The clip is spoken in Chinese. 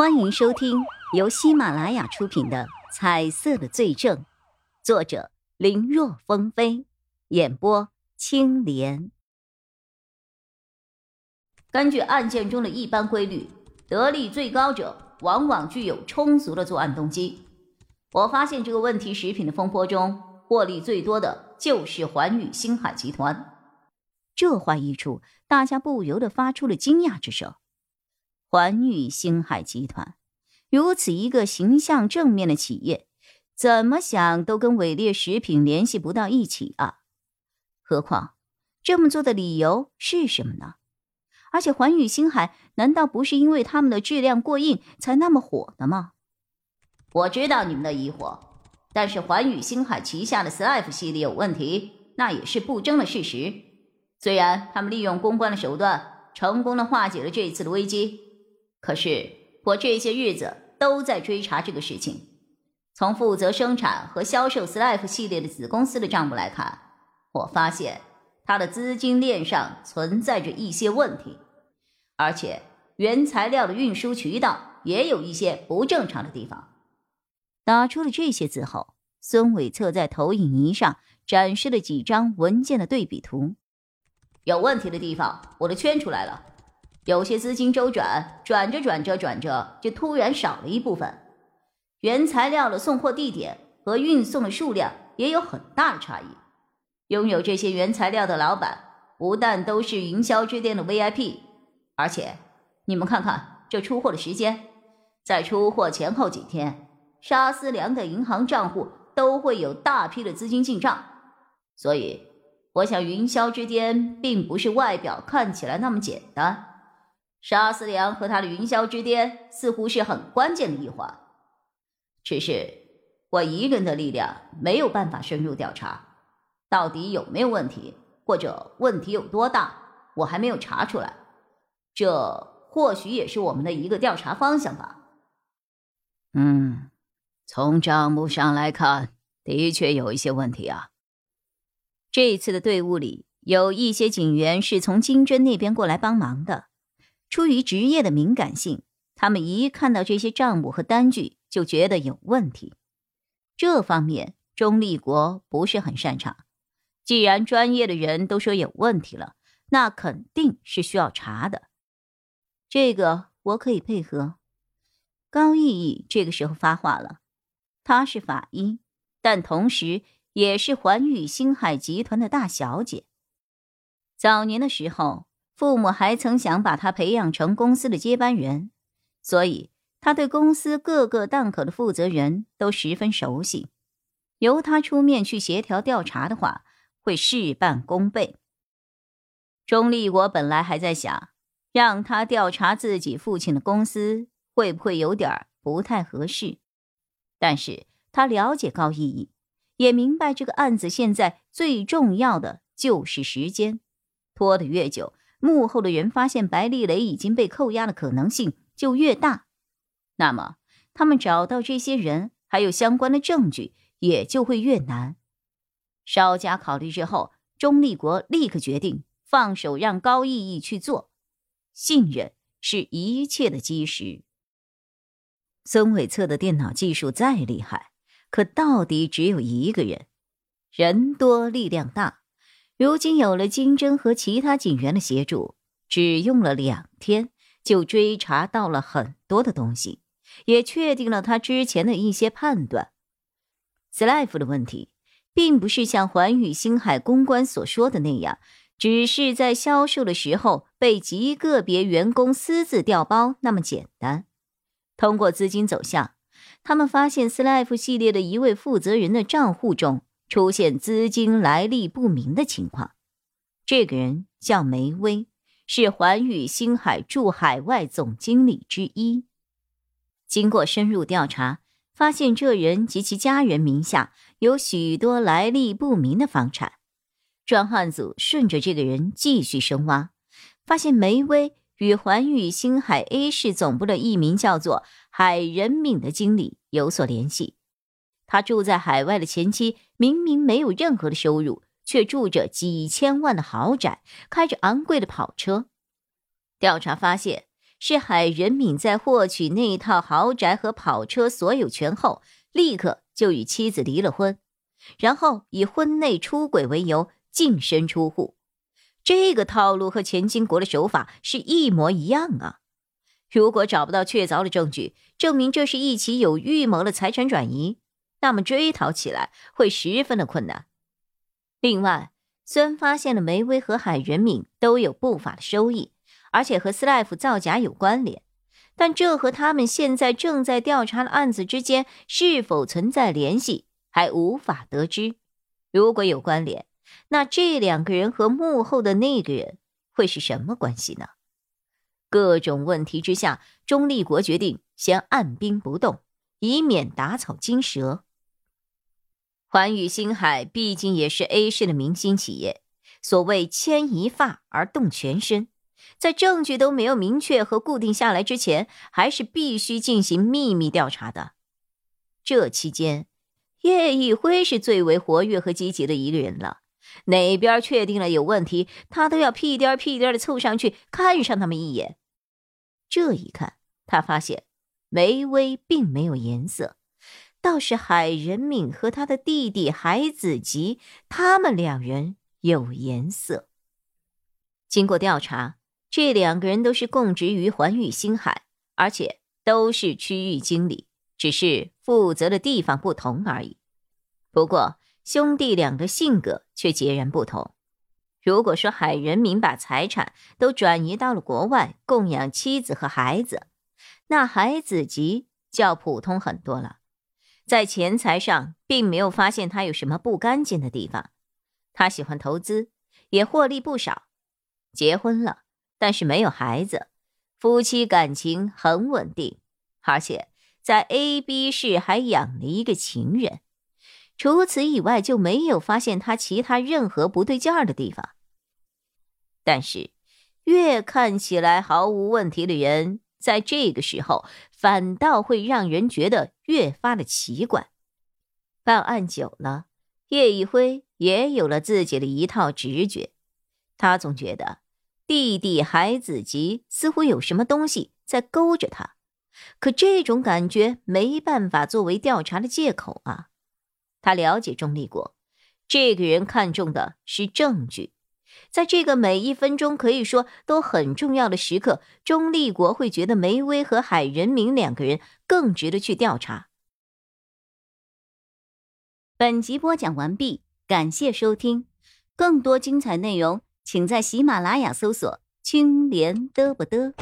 欢迎收听由喜马拉雅出品的《彩色的罪证》，作者林若风飞，演播青莲。根据案件中的一般规律，得利最高者往往具有充足的作案动机。我发现这个问题食品的风波中，获利最多的就是环宇星海集团。这话一出，大家不由得发出了惊讶之声。环宇星海集团如此一个形象正面的企业，怎么想都跟伟烈食品联系不到一起啊！何况这么做的理由是什么呢？而且环宇星海难道不是因为他们的质量过硬才那么火的吗？我知道你们的疑惑，但是环宇星海旗下的 Slife 系列有问题，那也是不争的事实。虽然他们利用公关的手段，成功的化解了这一次的危机。可是我这些日子都在追查这个事情。从负责生产和销售 Slife 系列的子公司的账目来看，我发现它的资金链上存在着一些问题，而且原材料的运输渠道也有一些不正常的地方。打出了这些字后，孙伟策在投影仪上展示了几张文件的对比图。有问题的地方，我都圈出来了。有些资金周转，转着转着转着，就突然少了一部分。原材料的送货地点和运送的数量也有很大的差异。拥有这些原材料的老板，不但都是云霄之巅的 VIP，而且你们看看这出货的时间，在出货前后几天，沙思良的银行账户都会有大批的资金进账。所以，我想云霄之巅并不是外表看起来那么简单。沙思良和他的云霄之巅似乎是很关键的一环，只是我一个人的力量没有办法深入调查，到底有没有问题，或者问题有多大，我还没有查出来。这或许也是我们的一个调查方向吧。嗯，从账目上来看，的确有一些问题啊。这次的队伍里有一些警员是从金针那边过来帮忙的。出于职业的敏感性，他们一看到这些账目和单据就觉得有问题。这方面，钟立国不是很擅长。既然专业的人都说有问题了，那肯定是需要查的。这个我可以配合。高毅毅这个时候发话了，他是法医，但同时也是环宇星海集团的大小姐。早年的时候。父母还曾想把他培养成公司的接班人，所以他对公司各个档口的负责人都十分熟悉。由他出面去协调调查的话，会事半功倍。钟立国本来还在想，让他调查自己父亲的公司会不会有点不太合适，但是他了解高意义，也明白这个案子现在最重要的就是时间，拖得越久。幕后的人发现白丽蕾已经被扣押的可能性就越大，那么他们找到这些人还有相关的证据也就会越难。稍加考虑之后，钟立国立刻决定放手让高毅毅去做。信任是一切的基石。孙伟策的电脑技术再厉害，可到底只有一个人，人多力量大。如今有了金针和其他警员的协助，只用了两天就追查到了很多的东西，也确定了他之前的一些判断。斯莱夫的问题，并不是像环宇星海公关所说的那样，只是在销售的时候被极个别员工私自调包那么简单。通过资金走向，他们发现斯莱夫系列的一位负责人的账户中。出现资金来历不明的情况，这个人叫梅威，是环宇星海驻海外总经理之一。经过深入调查，发现这人及其家人名下有许多来历不明的房产。专案组顺着这个人继续深挖，发现梅威与环宇星海 A 市总部的一名叫做海仁敏的经理有所联系。他住在海外的前妻明明没有任何的收入，却住着几千万的豪宅，开着昂贵的跑车。调查发现，是海仁敏在获取那套豪宅和跑车所有权后，立刻就与妻子离了婚，然后以婚内出轨为由净身出户。这个套路和钱金国的手法是一模一样啊！如果找不到确凿的证据证明这是一起有预谋的财产转移，那么追讨起来会十分的困难。另外，虽然发现了梅威和海仁敏都有不法的收益，而且和斯莱夫造假有关联，但这和他们现在正在调查的案子之间是否存在联系还无法得知。如果有关联，那这两个人和幕后的那个人会是什么关系呢？各种问题之下，钟立国决定先按兵不动，以免打草惊蛇。环宇星海毕竟也是 A 市的明星企业，所谓牵一发而动全身，在证据都没有明确和固定下来之前，还是必须进行秘密调查的。这期间，叶一辉是最为活跃和积极的一个人了。哪边确定了有问题，他都要屁颠屁颠的凑上去看上他们一眼。这一看，他发现梅威并没有颜色，倒是海仁敏和他的弟弟海子吉，他们两人有颜色。经过调查，这两个人都是供职于环宇星海，而且都是区域经理，只是负责的地方不同而已。不过，兄弟两个性格却截然不同。如果说海仁敏把财产都转移到了国外供养妻子和孩子，那海子吉就要普通很多了。在钱财上，并没有发现他有什么不干净的地方。他喜欢投资，也获利不少。结婚了，但是没有孩子，夫妻感情很稳定，而且在 A、B 市还养了一个情人。除此以外，就没有发现他其他任何不对劲儿的地方。但是，越看起来毫无问题的人，在这个时候反倒会让人觉得越发的奇怪。办案久了，叶一辉也有了自己的一套直觉。他总觉得弟弟海子吉似乎有什么东西在勾着他，可这种感觉没办法作为调查的借口啊。他了解钟立国，这个人看重的是证据。在这个每一分钟可以说都很重要的时刻，钟立国会觉得梅威和海仁明两个人更值得去调查。本集播讲完毕，感谢收听，更多精彩内容请在喜马拉雅搜索“青莲嘚不嘚”。